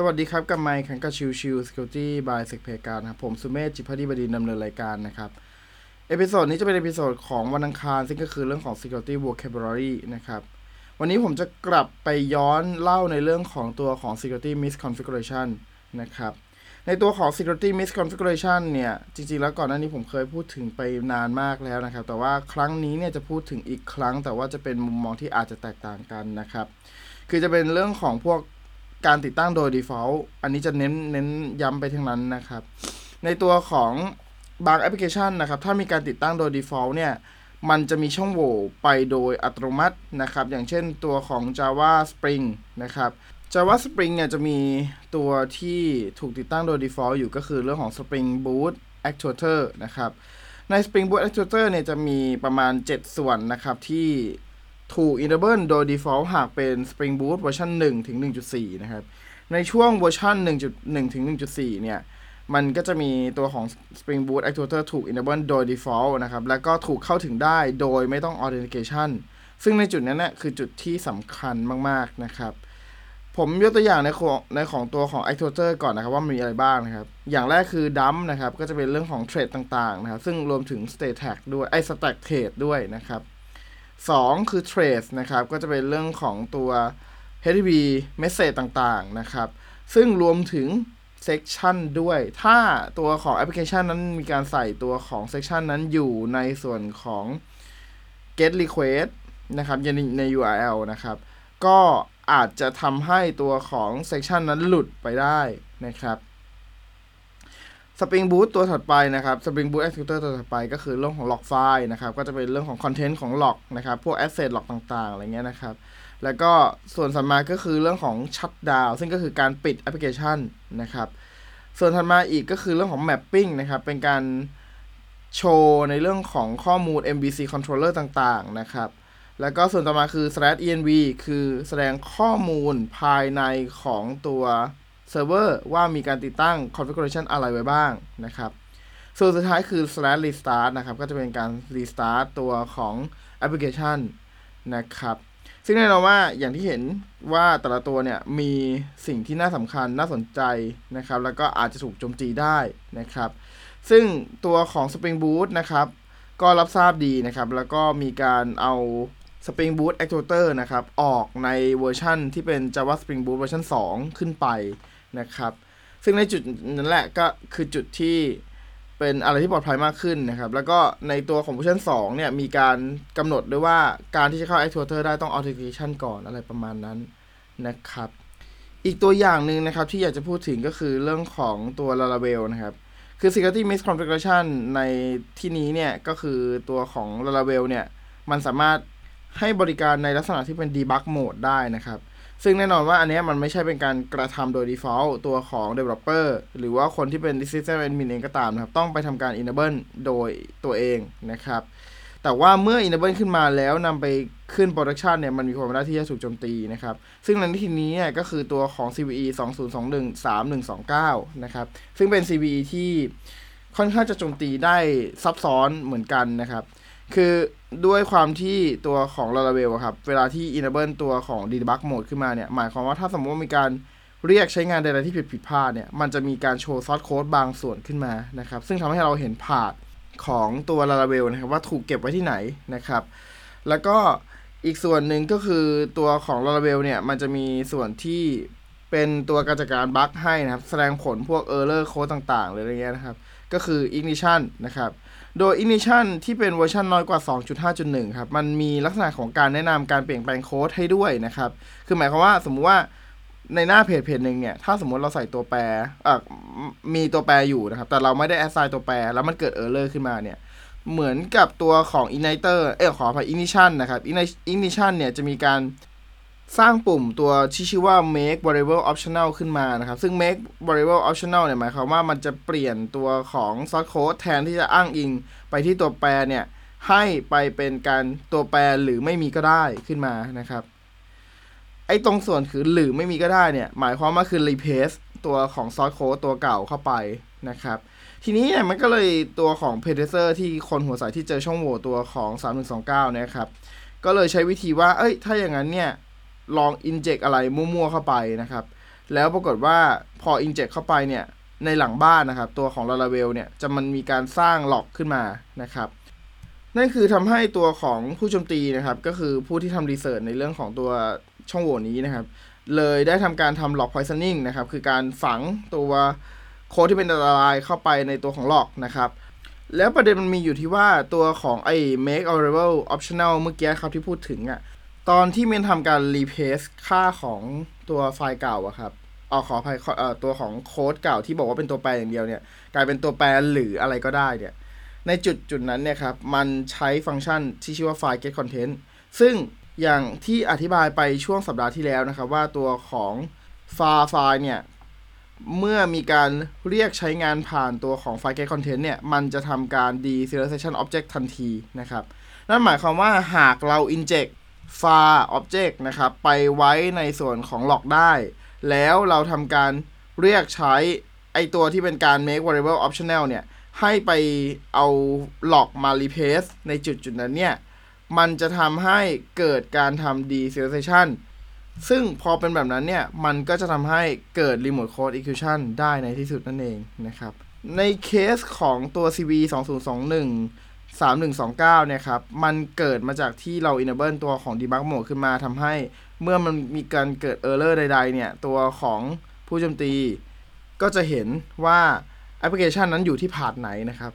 สวัสดีครับ กลับมาพบกันกับชิวชิว Security by s e c p a y การนะครับผมสุเมธจิพัดีบดีดำเนินรายการนะครับ episode นี้จะเป็น episode ของวันอังคาร ซึ่งก็คือเรื่องของ Security Vocabulary นะครับ วันนี้ผมจะกลับไปย้อนเล่าในเรื่องของตัวของ Security Misconfiguration นะครับ ในตัวของ Security Misconfiguration เนี่ย จริงๆ แล้วก่อนหน้านี้ผมเคยพูดถึงไปนานมากแล้วนะครับ แต่ว่าครั้งนี้เนี่ยจะพูดถึงอีกครั้ง แต่ว่าจะเป็นมุมมองที่อาจจะแตกต่างกันนะครับ คือจะเป็นเรื่องของพวก การติดตั้งโดย default อันนี้จะเน้นเน้นย้ำไปทั้งนั้นนะครับ ในตัวของบางแอปพลิเคชันนะครับ ถ้ามีการติดตั้งโดย default เนี่ย มันจะมีช่องโหว่ไปโดยอัตโนมัตินะครับ อย่างเช่นตัวของ Java Spring นะครับ Java Spring เนี่ยจะมีตัวที่ถูกติดตั้งโดย default อยู่ก็คือเรื่องของ Spring Boot Actuator นะครับ ใน Spring Boot Actuator เนี่ยจะมีประมาณ 7 ส่วนนะครับที่ ถูก enable โดย default หากเป็น Spring Boot เวอร์ชัน1ถึง1.4 นะครับ ในช่วงเวอร์ชัน1.1ถึง1.4 เนี่ย มันก็จะมีตัวของ Spring Boot Actuator ถูก enable โดย default นะครับ แล้วก็ถูกเข้าถึงได้โดยไม่ต้อง authentication ซึ่งในจุดนั้นนะคือจุดที่สำคัญมาก ๆ นะครับ ผมยกตัวอย่างในของในของตัวของ Actuator ก่อนนะครับว่ามีอะไรบ้างนะครับ อย่างแรกคือ dump นะครับ ก็จะเป็นเรื่องของ thread ต่าง ๆ นะครับ ซึ่งรวมถึง state tag ด้วยไอ้ stack Trade ด้วยนะครับ 2 คือ trace นะครับ ก็จะเป็นเรื่องของตัว HTTP message ต่างๆ นะครับ ซึ่งรวมถึง section ด้วย ถ้าตัวของแอปพลิเคชันนั้นมีการใส่ตัวของ section นั้นอยู่ในส่วนของ get request นะครับในใน URL นะครับ ก็อาจจะทำให้ตัวของ section นั้นหลุดไปได้นะครับ Spring Boot ตัวถัดไปนะครับ Spring Boot Executor ตัวถัดไปก็คือเรื่องของ log file นะครับ ก็จะเป็นเรื่องของ content ของ log นะครับ พวก asset log ต่างๆ อะไรเงี้ยนะครับ แล้วก็ส่วนถัดมาก็คือเรื่องของ shutdown ซึ่งก็คือการปิดแอปพลิเคชันนะครับ ส่วนถัดมาอีกก็คือเรื่องของ mapping นะครับ เป็นการโชว์ในเรื่องของข้อมูล MVC controller ต่างๆ นะครับ แล้วก็ส่วนต่อมาคือ slash env คือแสดงข้อมูลภายในของตัว เซิร์ฟเวอร์ว่ามีการติดตั้ง configuration อะไรไว้บ้างนะครับ ส่วนสุดท้ายคือ slash restart นะครับ ก็จะเป็นการ restart ตัวของแอปพลิเคชันนะครับ ซึ่งแน่นอนว่าอย่างที่เห็นว่าแต่ละตัวเนี่ยมีสิ่งที่น่าสำคัญน่าสนใจนะครับ แล้วก็อาจจะถูกโจมตีได้นะครับ ซึ่งตัวของ Spring Boot นะครับ ก็รับทราบดีนะครับ แล้วก็มีการเอา Spring Boot Actuator นะครับ ออกในเวอร์ชันที่เป็น Java Spring Boot เวอร์ชัน2 ขึ้นไป นะครับ ซึ่งในจุดนั้นแหละก็คือจุดที่เป็นอะไรที่ปลอดภัยมากขึ้นนะครับ แล้วก็ในตัวของเวอร์ชัน2เนี่ยมีการกำหนดด้วยว่าการที่จะเข้า Actuator ได้ต้อง Authentication ก่อนอะไรประมาณนั้นนะครับ อีกตัวอย่างหนึ่งนะครับที่อยากจะพูดถึงก็คือเรื่องของตัว Laravel นะครับ คือ Security Misconfiguration ในที่นี้เนี่ยก็คือตัวของ Laravel เนี่ยมันสามารถให้บริการในลักษณะที่เป็น debug mode ได้นะครับ ซึ่งแน่นอนว่าอันนี้มันไม่ใช่เป็นการกระทำโดย default ตัวของ developer หรือว่าคนที่เป็น system admin เองก็ตามนะครับ ต้องไปทำการ enable โดยตัวเองนะครับ แต่ว่าเมื่อ enable ขึ้นมาแล้วนำไปขึ้น production เนี่ย มันมีความเป็นได้ที่จะถูกโจมตีนะครับ ซึ่งในที่นี้เนี่ยก็คือตัวของ CVE 20213129 นะครับ ซึ่งเป็น CVE ที่ค่อนข้างจะโจมตีได้ซับซ้อนเหมือนกันนะครับ คือด้วยความที่ตัวของ Laravel ครับ เวลาที่ enable ตัวของ debug mode ขึ้นมาเนี่ย หมายความว่าถ้าสมมติว่ามีการเรียกใช้งานใดๆที่ผิดผิดพลาดเนี่ย มันจะมีการโชว์ซอสโค้ดบางส่วนขึ้นมานะครับ ซึ่งทำให้เราเห็นพาดของตัว Laravel นะครับว่าถูกเก็บไว้ที่ไหนนะครับ แล้วก็อีกส่วนหนึ่งก็คือตัวของ Laravel เนี่ย มันจะมีส่วนที่เป็นตัวการจัดการบั๊กให้นะครับ แสดงผลพวก error code ต่างๆหรืออะไรเงี้ยนะครับ ก็คือ ignition นะครับโดย ignition ที่เป็นเวอร์ชันน้อยกว่า 2.5.1 ครับ มันมีลักษณะของการแนะนำการเปลี่ยนแปลงโค้ดให้ด้วยนะครับ คือหมายความว่าสมมุติว่าในหน้าเพจเพจหนึ่งเนี่ย ถ้าสมมติเราใส่ตัวแปรมีตัวแปรอยู่นะครับ แต่เราไม่ได้ assign ตัวแปร แล้วมันเกิด error ขึ้นมาเนี่ย เหมือนกับตัวของ igniter เอ้ยขออภัย ignition นะครับ ignition เนี่ยจะมีการ สร้างปุ่มตัวที่ชื่อว่า make variable optional ขึ้นมานะครับ ซึ่ง make variable optional เนี่ยหมายความว่ามันจะเปลี่ยนตัวของ source code แทนที่จะอ้างอิงไปที่ตัวแปรเนี่ย ให้ไปเป็นการตัวแปรหรือไม่มีก็ได้ขึ้นมานะครับ ไอ้ตรงส่วนคือหรือไม่มีก็ได้เนี่ย หมายความว่าคือ replace ตัวของ source code ตัวเก่าเข้าไปนะครับ ทีนี้เนี่ยมันก็เลยตัวของ predecessor ที่คนหัวใสที่เจอช่องโหว่ตัวของ 3129เนี่ยครับ ก็เลยใช้วิธีว่า เอ้ย ถ้าอย่างนั้นเนี่ย ลอง inject อะไรมั่วๆเข้าไปนะครับ แล้วปรากฏว่าพอ inject เข้าไปเนี่ยในหลังบ้านนะครับ ตัวของ Laravel เนี่ยจะมันมีการสร้างหลอกขึ้นมานะครับนั่นคือทำให้ตัวของผู้โจมตีนะครับ ก็คือผู้ที่ทำรีเสิร์ชในเรื่องของตัวช่องโหว่นี้นะครับ เลยได้ทำการทำหลอก poisoning นะครับ คือการฝังตัวโค้ดที่เป็นอันตรายเข้าไปในตัวของหลอกนะครับ แล้วประเด็นมันมีอยู่ที่ว่าตัวของไอ้ make available optional เมื่อกี้ครับที่พูดถึงอะ่ะ ตอนที่เมนทำการ replace ค่าของตัวไฟล์เก่าอะครับเอาขออภัยขอเอ่อตัวของโค้ดเก่าที่บอกว่าเป็นตัวแปรอย่างเดียวเนี่ย กลายเป็นตัวแปรหรืออะไรก็ได้เนี่ย ในจุดจุดนั้นเนี่ยครับ มันใช้ฟังก์ชันที่ชื่อว่า file get content ซึ่งอย่างที่อธิบายไปช่วงสัปดาห์ที่แล้วนะครับ ว่าตัวของ far file เนี่ย เมื่อมีการเรียกใช้งานผ่านตัวของ file get content เนี่ย มันจะทำการ deserialization object ทันทีนะครับ นั่นหมายความว่าหากเรา inject far object นะครับ ไปไว้ในส่วนของ log ได้ แล้วเราทำการเรียกใช้ไอตัวที่เป็นการ make variable optional เนี่ย ให้ไปเอา log มา replace ในจุดจุดนั้นเนี่ย มันจะทำให้เกิดการทำ deserialization ซึ่งพอเป็นแบบนั้นเนี่ย มันก็จะทำให้เกิด remote code execution ได้ในที่สุดนั่นเองนะครับ ในเคสของตัว CVE 2021 3129เนี่ยครับ มันเกิดมาจากที่เรา enable ตัวของ debug mode ขึ้นมาทำให้เมื่อมันมีการเกิด error ใด ๆ เนี่ย ตัวของผู้โจมตี ก็จะเห็นว่าแอปพลิเคชันนั้นอยู่ที่ path ไหนนะครับ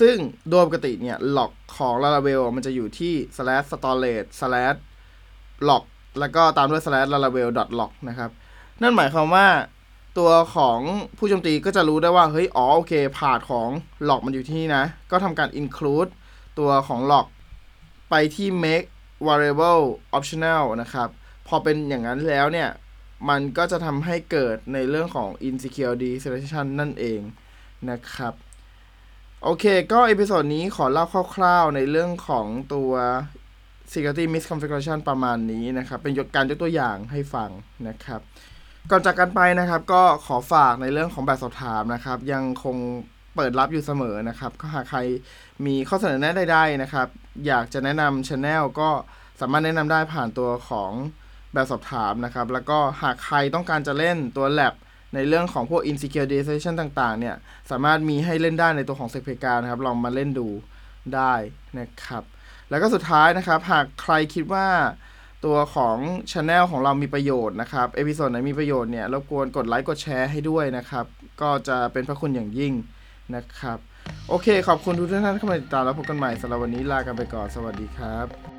ซึ่งโดยปกติเนี่ย log ของ Laravel มันจะอยู่ที่ slash storage slash log แล้วก็ตามด้วย slash laravel log นะครับ นั่นหมายความว่า ตัวของผู้โจมตีก็จะรู้ได้ว่า เฮ้ย อ๋อ โอเค path ของ log มันอยู่ที่นี่นะ ก็ทำการ include ตัวของ log ไปที่ make view variable optional นะครับ พอเป็นอย่างนั้นแล้วเนี่ย มันก็จะทำให้เกิดในเรื่องของ insecure deserialization นั่นเองนะครับ โอเค ก็ episode นี้ขอเล่าคร่าวๆ ในเรื่องของตัว security misconfiguration ประมาณนี้นะครับ เป็นการยกตัวอย่างให้ฟังนะครับ ก่อนจากกันไปนะครับ ก็ขอฝากในเรื่องของแบบสอบถามนะครับ ยังคงเปิดรับอยู่เสมอนะครับ ก็หากใครมีข้อเสนอแนะใดๆนะครับ อยากจะแนะนำ Channel ก็สามารถแนะนำได้ผ่านตัวของแบบสอบถามนะครับ แล้วก็หากใครต้องการจะเล่นตัว lab ในเรื่องของพวก insecure deceleration ต่างๆ เนี่ย สามารถมีให้เล่นได้ในตัวของ s e c p k นะครับ ลองมาเล่นดูได้นะครับ แล้วก็สุดท้ายนะครับ หากใครคิดว่า ตัวของช anel ของเรามีประโยชน์นะครับ episode ไหนมีประโยชน์เนี่ยรบกวนกดไลค์กดแชร์ให้ด้วยนะครับ ก็จะเป็นพระคุณอย่างยิ่งนะครับ โอเค ขอบคุณทุกท่านที่เข้ามาติดตามแล้วพบกันใหม่สำหรับวันนี้ลากันไปก่อน สวัสดีครับ